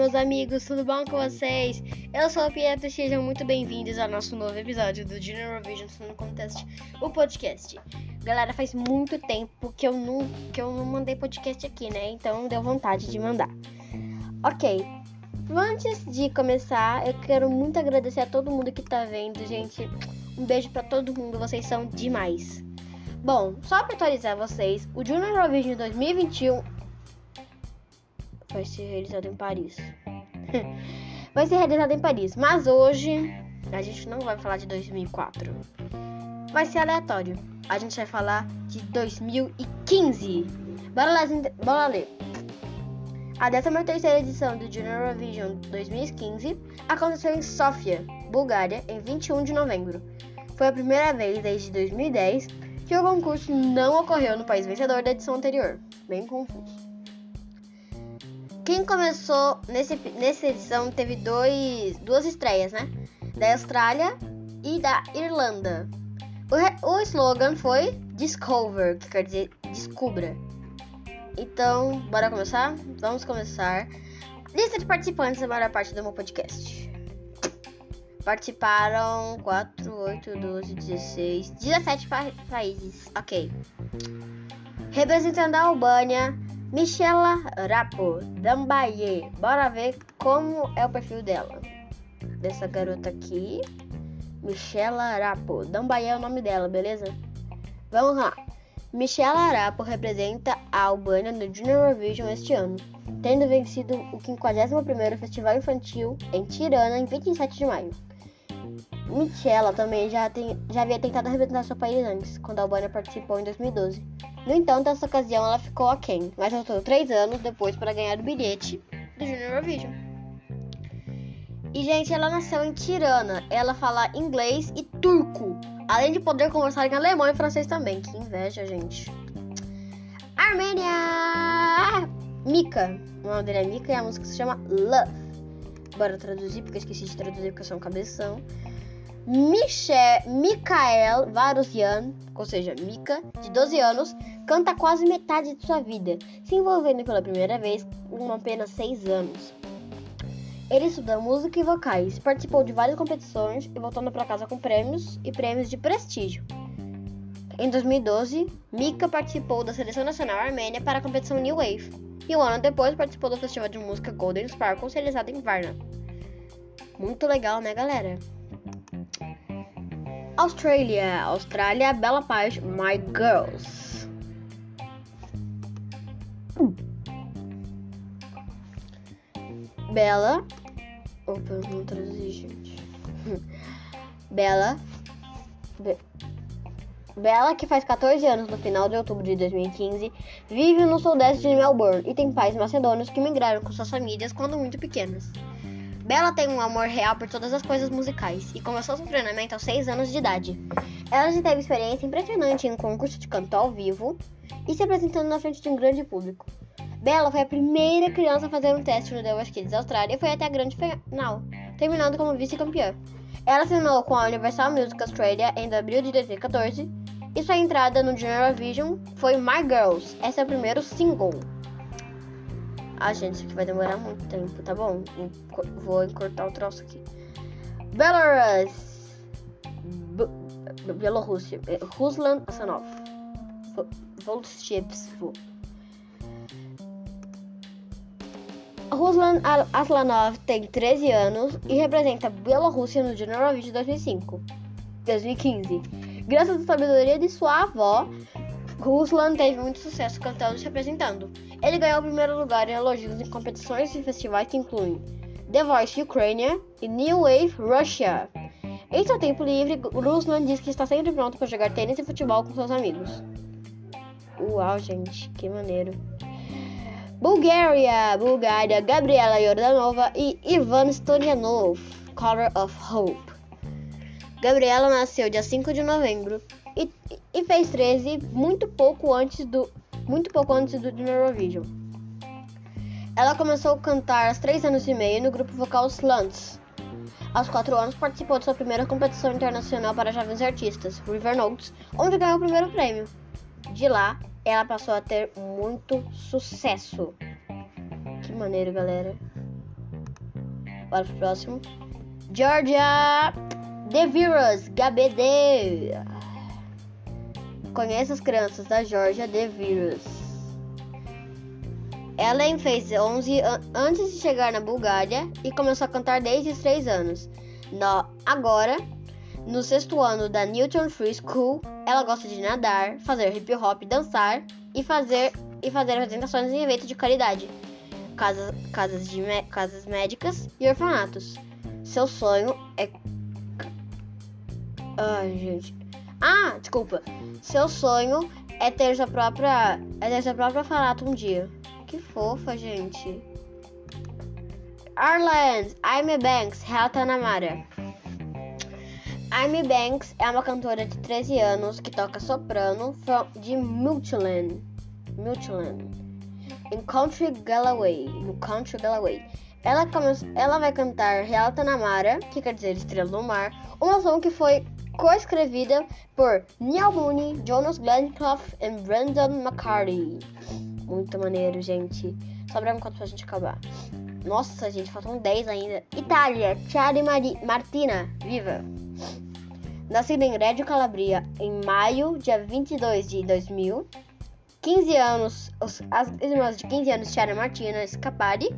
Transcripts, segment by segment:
meus amigos, tudo bom com vocês? Eu sou a Pietro e sejam muito bem-vindos ao nosso novo episódio do Junior Vision no Contest, o podcast. Galera, faz muito tempo que eu não, que eu não mandei podcast aqui, né? Então deu vontade de mandar. Ok, antes de começar, eu quero muito agradecer a todo mundo que tá vendo, gente. Um beijo para todo mundo, vocês são demais. Bom, só para atualizar vocês, o Junior Eurovision 2021 vai ser realizado em Paris. vai ser realizado em Paris, mas hoje a gente não vai falar de 2004. Vai ser aleatório. A gente vai falar de 2015. Bora lá, bora ler. A 13 terceira edição do Junior Eurovision 2015 aconteceu em Sofia, Bulgária, em 21 de novembro. Foi a primeira vez desde 2010 que o concurso não ocorreu no país vencedor da edição anterior. Bem confuso. Quem começou nesse, nessa edição teve dois, duas estreias, né? Da Austrália e da Irlanda. O, o slogan foi Discover, que quer dizer descubra. Então, bora começar? Vamos começar. Lista de participantes da maior parte do meu podcast. Participaram 4, 8, 12, 16, 17 pa países. Ok. Representando a Albânia, Michela Rapo Dambaye. Bora ver como é o perfil dela. Dessa garota aqui. Michela Rapo. Dambaye é o nome dela, beleza? Vamos lá. Michela Arapo representa a Albânia no Junior Eurovision este ano, tendo vencido o 51º Festival Infantil em Tirana em 27 de maio. Michela também já, tem, já havia tentado representar seu país antes, quando a Albânia participou em 2012. No entanto, nessa ocasião ela ficou aquém, mas voltou três anos depois para ganhar o bilhete do Junior Eurovision. E, gente, ela nasceu em Tirana. Ela fala inglês e turco, além de poder conversar em alemão e francês também. Que inveja, gente. Armênia! Mika. O nome dele é Mika e a música se chama Love. Bora traduzir, porque eu esqueci de traduzir porque eu sou um cabeção. Michel, Mikael Varusian, ou seja, Mika, de 12 anos, canta quase metade de sua vida, se envolvendo pela primeira vez com apenas 6 anos. Ele estuda música e vocais, participou de várias competições e voltando para casa com prêmios e prêmios de prestígio. Em 2012, Mika participou da seleção nacional armênia para a competição New Wave, e um ano depois participou do festival de música Golden Sparkle, realizado em Varna. Muito legal, né, galera? Austrália, Austrália, Bela Paz, My Girls. Bela. Opa, não traduzi, gente. Bela. Be... Bela, que faz 14 anos no final de outubro de 2015, vive no sudeste de Melbourne e tem pais macedônios que migraram com suas famílias quando muito pequenas. Bella tem um amor real por todas as coisas musicais e começou seu treinamento aos 6 anos de idade. Ela já teve experiência impressionante em um concurso de canto ao vivo e se apresentando na frente de um grande público. Bella foi a primeira criança a fazer um teste no The Voice Kids Austrália e foi até a grande final, terminando como vice-campeã. Ela assinou com a Universal Music Australia em abril de 2014 e sua entrada no Junior Eurovision foi My Girls. Esse é o primeiro single. Ah, gente, isso aqui vai demorar muito tempo, tá bom? Vou encurtar o troço aqui. Belarus. Bielorrússia. É, Ruslan Asanov. Volchevstvo. Ruslan Aslanov tem 13 anos e representa a Bielorrússia no Junior Eurovision 2005. 2015. Graças à sabedoria de sua avó, Ruslan teve muito sucesso cantando e se apresentando. Ele ganhou o primeiro lugar em elogios em competições e festivais que incluem The Voice Ukraine e New Wave Russia. Em seu tempo livre, Ruslan diz que está sempre pronto para jogar tênis e futebol com seus amigos. Uau, gente, que maneiro. Bulgária, Bulgária, Gabriela Yordanova e Ivan Stolianov, Color of Hope. Gabriela nasceu dia 5 de novembro e, e fez 13 muito pouco antes do muito pouco antes do Eurovision. Ela começou a cantar aos 3 anos e meio no grupo vocal Slants. Aos 4 anos participou de sua primeira competição internacional para jovens artistas, River Notes, onde ganhou o primeiro prêmio. De lá, ela passou a ter muito sucesso. Que maneiro, galera. Bora pro próximo. Georgia The Virus, GBD. Conheça as crianças da Georgia The Virus. Ellen fez 11 an antes de chegar na Bulgária e começou a cantar desde os 3 anos. No, agora, no sexto ano da Newton Free School, ela gosta de nadar, fazer hip hop, dançar e fazer, e fazer apresentações em eventos de caridade, casas, casas, de, casas médicas e orfanatos. Seu sonho é Ai, gente. Ah, desculpa. Seu sonho é ter sua própria. É ter sua própria falato um dia. Que fofa, gente. Ireland, Amy Banks, Helta Namara. Amy Banks é uma cantora de 13 anos que toca soprano de Multiland. Multiland. Em Country Galloway. No Country Galloway. Ela, come... ela vai cantar Realta Namara, que quer dizer Estrela do Mar, uma som que foi coescrevida por Neil Mooney, Jonas Glencroft e Brandon McCarty. Muito maneiro, gente. Só pra enquanto a gente acabar. Nossa, gente, faltam 10 ainda. Itália, Chiara Mari Martina, viva! Nascida em Reggio Calabria em maio, dia 22 de 2000. 15 anos, os, as irmãs de 15 anos, Chiara Martina Scapari,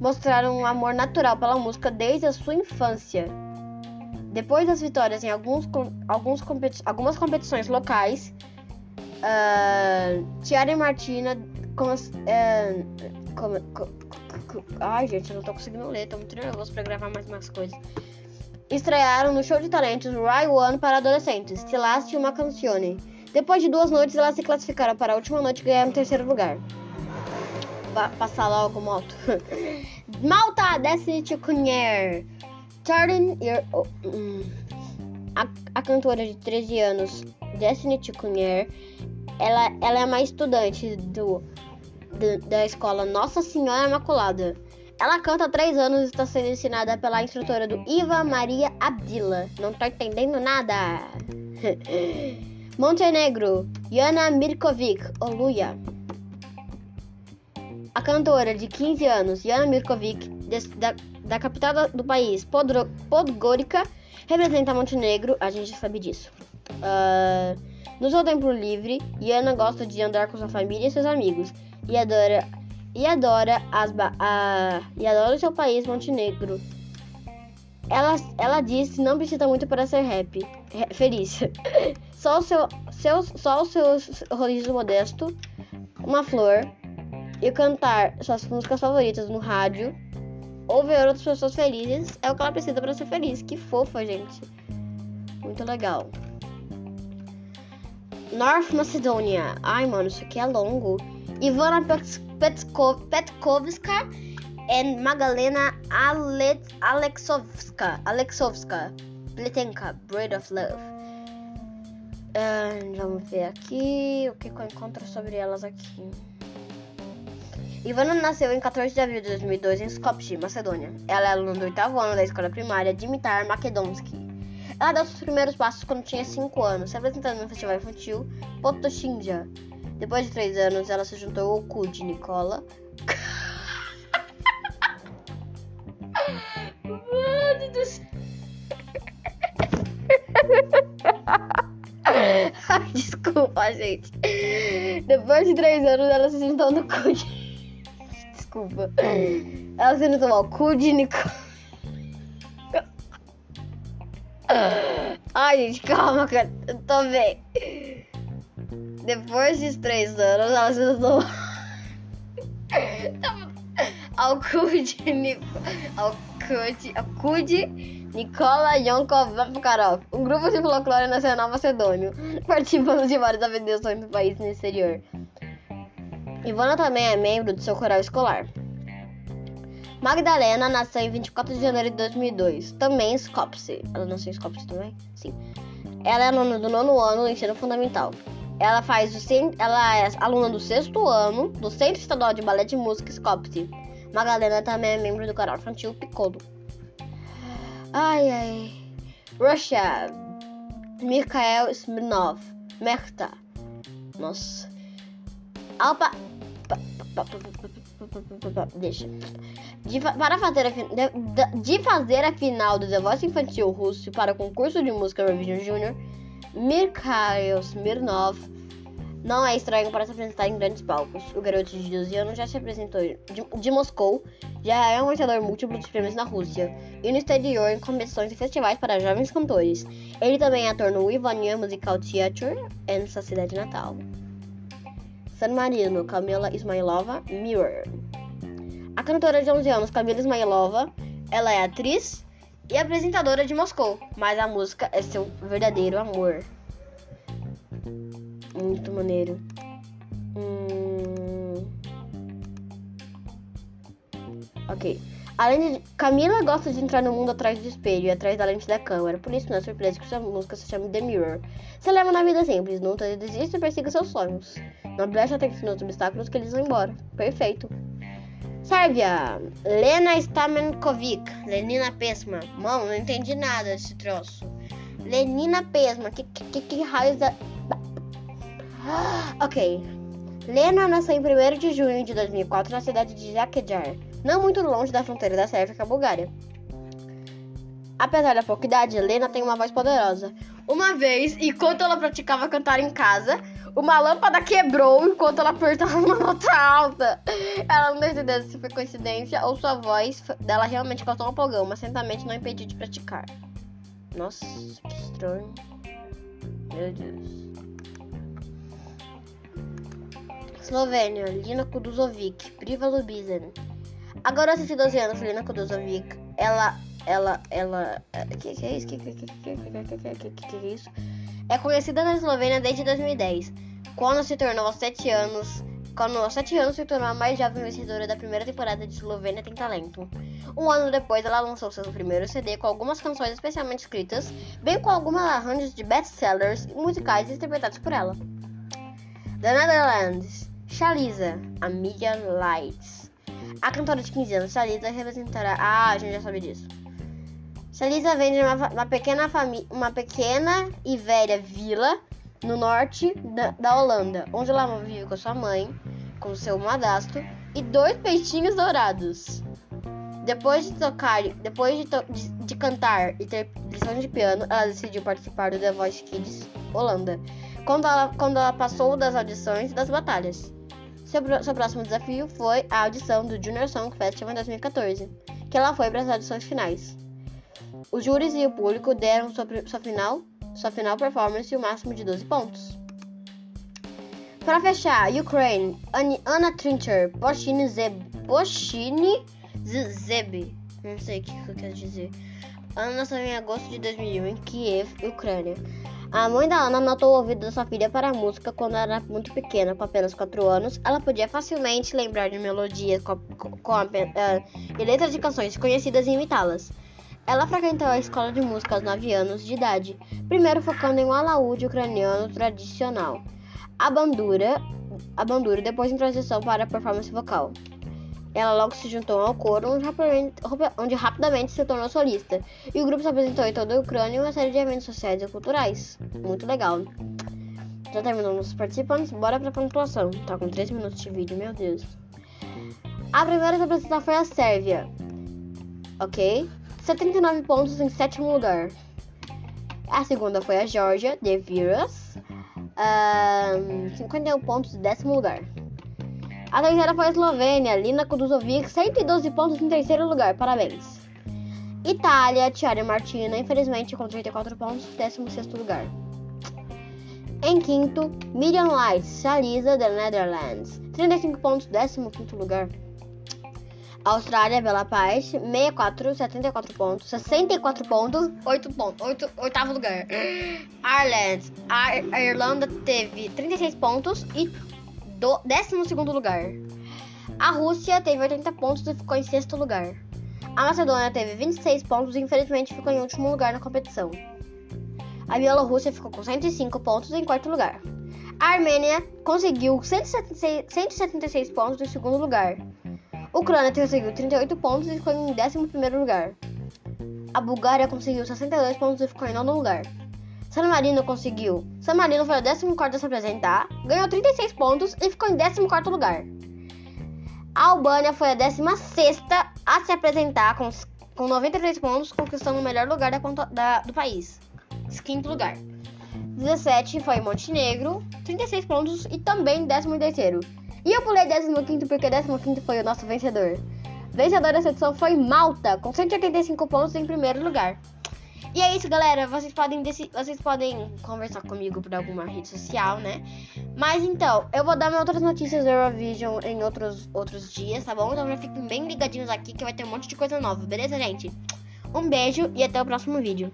mostraram um amor natural pela música desde a sua infância. Depois das vitórias em alguns, alguns competi algumas competições locais, uh, Tiara e Martina. Com, uh, com, com, ai, gente, eu não tô conseguindo ler, tô muito nervoso pra gravar mais umas coisas. Estrearam no show de talentos Rai One para adolescentes, Stilasti uma Canzone. Depois de duas noites, elas se classificaram para a última noite e ganharam o terceiro lugar. Va passar logo, moto. Malta, Destiny Cunher. Starting Year oh, hum. a, a, cantora de 13 anos, Destiny Cunher, ela, ela é uma estudante do, do, da escola Nossa Senhora Imaculada. Ela canta há 3 anos e está sendo ensinada pela instrutora do Iva Maria Abdila. Não tô entendendo nada. Montenegro, Yana Mirkovic, Oluya. A cantora de 15 anos, Yana Mirkovic, da, da capital do país, Podro, Podgorica, representa Montenegro, a gente sabe disso. Uh, no seu tempo livre, Yana gosta de andar com sua família e seus amigos e adora e adora as a, e adora o seu país, Montenegro. Ela, ela diz que não precisa muito para ser happy, feliz. só o seu, seu, só o seu sorriso modesto, uma flor e cantar suas músicas favoritas no rádio ou ver outras pessoas felizes é o que ela precisa para ser feliz. Que fofa, gente. Muito legal. North Macedonia. Ai, mano, isso aqui é longo. Ivana Petko Petkovska e Magalena Ale Alexovska. Alexovska. Pletenka, Bread of Love. Uh, vamos ver aqui o que eu encontro sobre elas aqui. Ivana nasceu em 14 de abril de 2002 em Skopje, Macedônia. Ela é aluna do oitavo ano da escola primária Dimitar Makedonsky. Ela deu seus primeiros passos quando tinha 5 anos, se apresentando no festival infantil Potoshinja. Depois de 3 anos, ela se juntou ao Kud Nicola. Mano do céu. Ai, desculpa, gente. Depois de 3 anos, ela se juntou no Kud desculpa. Ela sendo tomar o cu de. Ai, gente, calma, cara. Eu tô bem. Depois de três anos, ela se tomar ao cu de Nicole. Ao cu de, Nicola um grupo de folclore nacional macedônio, participando de várias aventuras do país no exterior. Ivana também é membro do seu coral escolar. Magdalena nasceu em 24 de janeiro de 2002, também em. Ela nasceu em Skopje também? Sim. Ela é aluna do nono ano do ensino fundamental. Ela faz o ela é aluna do sexto ano do Centro Estadual de Balé de Música Skopje. Magdalena também é membro do coral infantil Piccolo. Ai ai. Russia. Mikhail Smirnov. Merta. Nossa. Alpa Deixa. De, para fazer a, de, de, fazer a final do The Voice Infantil Russo para o concurso de música Eurovision Junior, Mikhail Smirnov não é estranho para se apresentar em grandes palcos. O garoto de 12 anos já se apresentou de, de Moscou, já é um vencedor múltiplo de prêmios na Rússia e no exterior em competições e festivais para jovens cantores. Ele também é ator no Ivania Musical Theatre em sua cidade natal. San Marino, Camila Ismailova, Mirror. A cantora de 11 anos, Camila Ismailova, ela é atriz e apresentadora de Moscou, mas a música é seu verdadeiro amor. Muito maneiro. Hum... Ok. Além de. Camila gosta de entrar no mundo atrás do espelho e atrás da lente da câmera. Por isso não é surpresa que sua música se chame The Mirror. Você leva uma vida simples, não desiste e persiga seus sonhos. Não brecha atenção nos obstáculos que eles vão embora. Perfeito. Sérvia. Lena Stamenkovic. Lenina Pesma. Mão, não entendi nada desse troço. Lenina Pesma. Que, que, que raios da. Ok. Lena nasceu em 1 de junho de 2004 na cidade de Jakedjar, não muito longe da fronteira da Sérvia com a Bulgária. Apesar da pouca idade, Lena tem uma voz poderosa. Uma vez, enquanto ela praticava cantar em casa, uma lâmpada quebrou enquanto ela apertava uma nota alta. Ela não entendeu se foi coincidência ou sua voz dela realmente causou um apagão, mas certamente não impediu de praticar. Nossa, que estranho. Meu Deus. Eslovênia, Lina Kuduzovic, Priva Lubizan. A garota de 12 anos, Lina Kuduzovic, ela, ela, ela, que que é isso? Que, que, que, que é isso? É conhecida na Eslovênia desde 2010, quando se tornou aos 7 anos, quando aos 7 anos se tornou a mais jovem vencedora da primeira temporada de Eslovênia Tem Talento. Um ano depois, ela lançou seu primeiro CD com algumas canções especialmente escritas, bem com algumas arranjos de best-sellers musicais interpretados por ela. The Netherlands Shalisa, a Media Lights. A cantora de 15 anos, Shalisa, representará. Ah, a gente já sabe disso. Shalisa vem de uma, uma pequena uma pequena e velha vila no norte da, da, Holanda, onde ela vive com sua mãe, com seu madastro e dois peixinhos dourados. Depois de tocar, depois de, to, de, de cantar e ter lição de piano, ela decidiu participar do The Voice Kids Holanda, quando ela, quando ela passou das audições e das batalhas. Seu, seu próximo desafio foi a audição do Junior Song Festival em 2014, que ela foi para as audições finais. Os júris e o público deram sua, sua, final, sua final performance o máximo de 12 pontos. Para fechar, Ukraine, Anna Trincher, Boshini Zeb, Boshini Zeb, não sei o que eu quero dizer. Ana nasceu em agosto de 2001 em Kiev, Ucrânia. A mãe da Ana notou o ouvido da sua filha para a música quando era muito pequena, com apenas 4 anos. Ela podia facilmente lembrar de melodias com, com a, uh, e letras de canções conhecidas e imitá-las. Ela frequentou a escola de música aos 9 anos de idade, primeiro focando em um alaúde ucraniano tradicional, a bandura, a bandura depois em transição para a performance vocal. Ela logo se juntou ao coro, onde rapidamente, onde rapidamente se tornou solista. E o grupo se apresentou em toda a Ucrânia em uma série de eventos sociais e culturais. Muito legal. Já terminamos os participantes, bora pra pontuação. Tá com 3 minutos de vídeo, meu Deus. A primeira a se apresentar foi a Sérvia. Ok? 79 pontos em sétimo lugar. A segunda foi a Georgia, The Virus. Um, 51 pontos em décimo lugar. A terceira foi a Eslovênia, Lina Kuduzovic, 112 pontos em terceiro lugar, parabéns. Itália, Tiara Martina, infelizmente com 34 pontos, 16 lugar. Em quinto, Miriam Light, Salisa, da Netherlands, 35 pontos, 15 lugar. Austrália, Bela Paz, 64, 74 pontos, 64 pontos, 8 pontos, 8, oitavo lugar. Ireland, a Irlanda teve 36 pontos e do 12 lugar. A Rússia teve 80 pontos e ficou em sexto lugar. A Macedônia teve 26 pontos e infelizmente ficou em último lugar na competição. A Bielorrússia ficou com 105 pontos em quarto lugar. A Armênia conseguiu 176, 176 pontos em segundo lugar. Ucrânia conseguiu 38 pontos e ficou em 11 lugar. A Bulgária conseguiu 62 pontos e ficou em nono lugar. San Marino conseguiu. San Marino foi o 14 a se apresentar, ganhou 36 pontos e ficou em 14 lugar. A Albânia foi a 16 a se apresentar com, com 93 pontos, conquistando o melhor lugar da, da, do país. Quinto lugar. 17 foi Montenegro, 36 pontos e também 13 terceiro. E eu pulei 15 porque 15 foi o nosso vencedor. Vencedor dessa edição foi Malta, com 185 pontos em primeiro lugar. E é isso, galera. Vocês podem, vocês podem conversar comigo por alguma rede social, né? Mas então, eu vou dar minhas outras notícias do Eurovision em outros, outros dias, tá bom? Então já fiquem bem ligadinhos aqui que vai ter um monte de coisa nova, beleza, gente? Um beijo e até o próximo vídeo.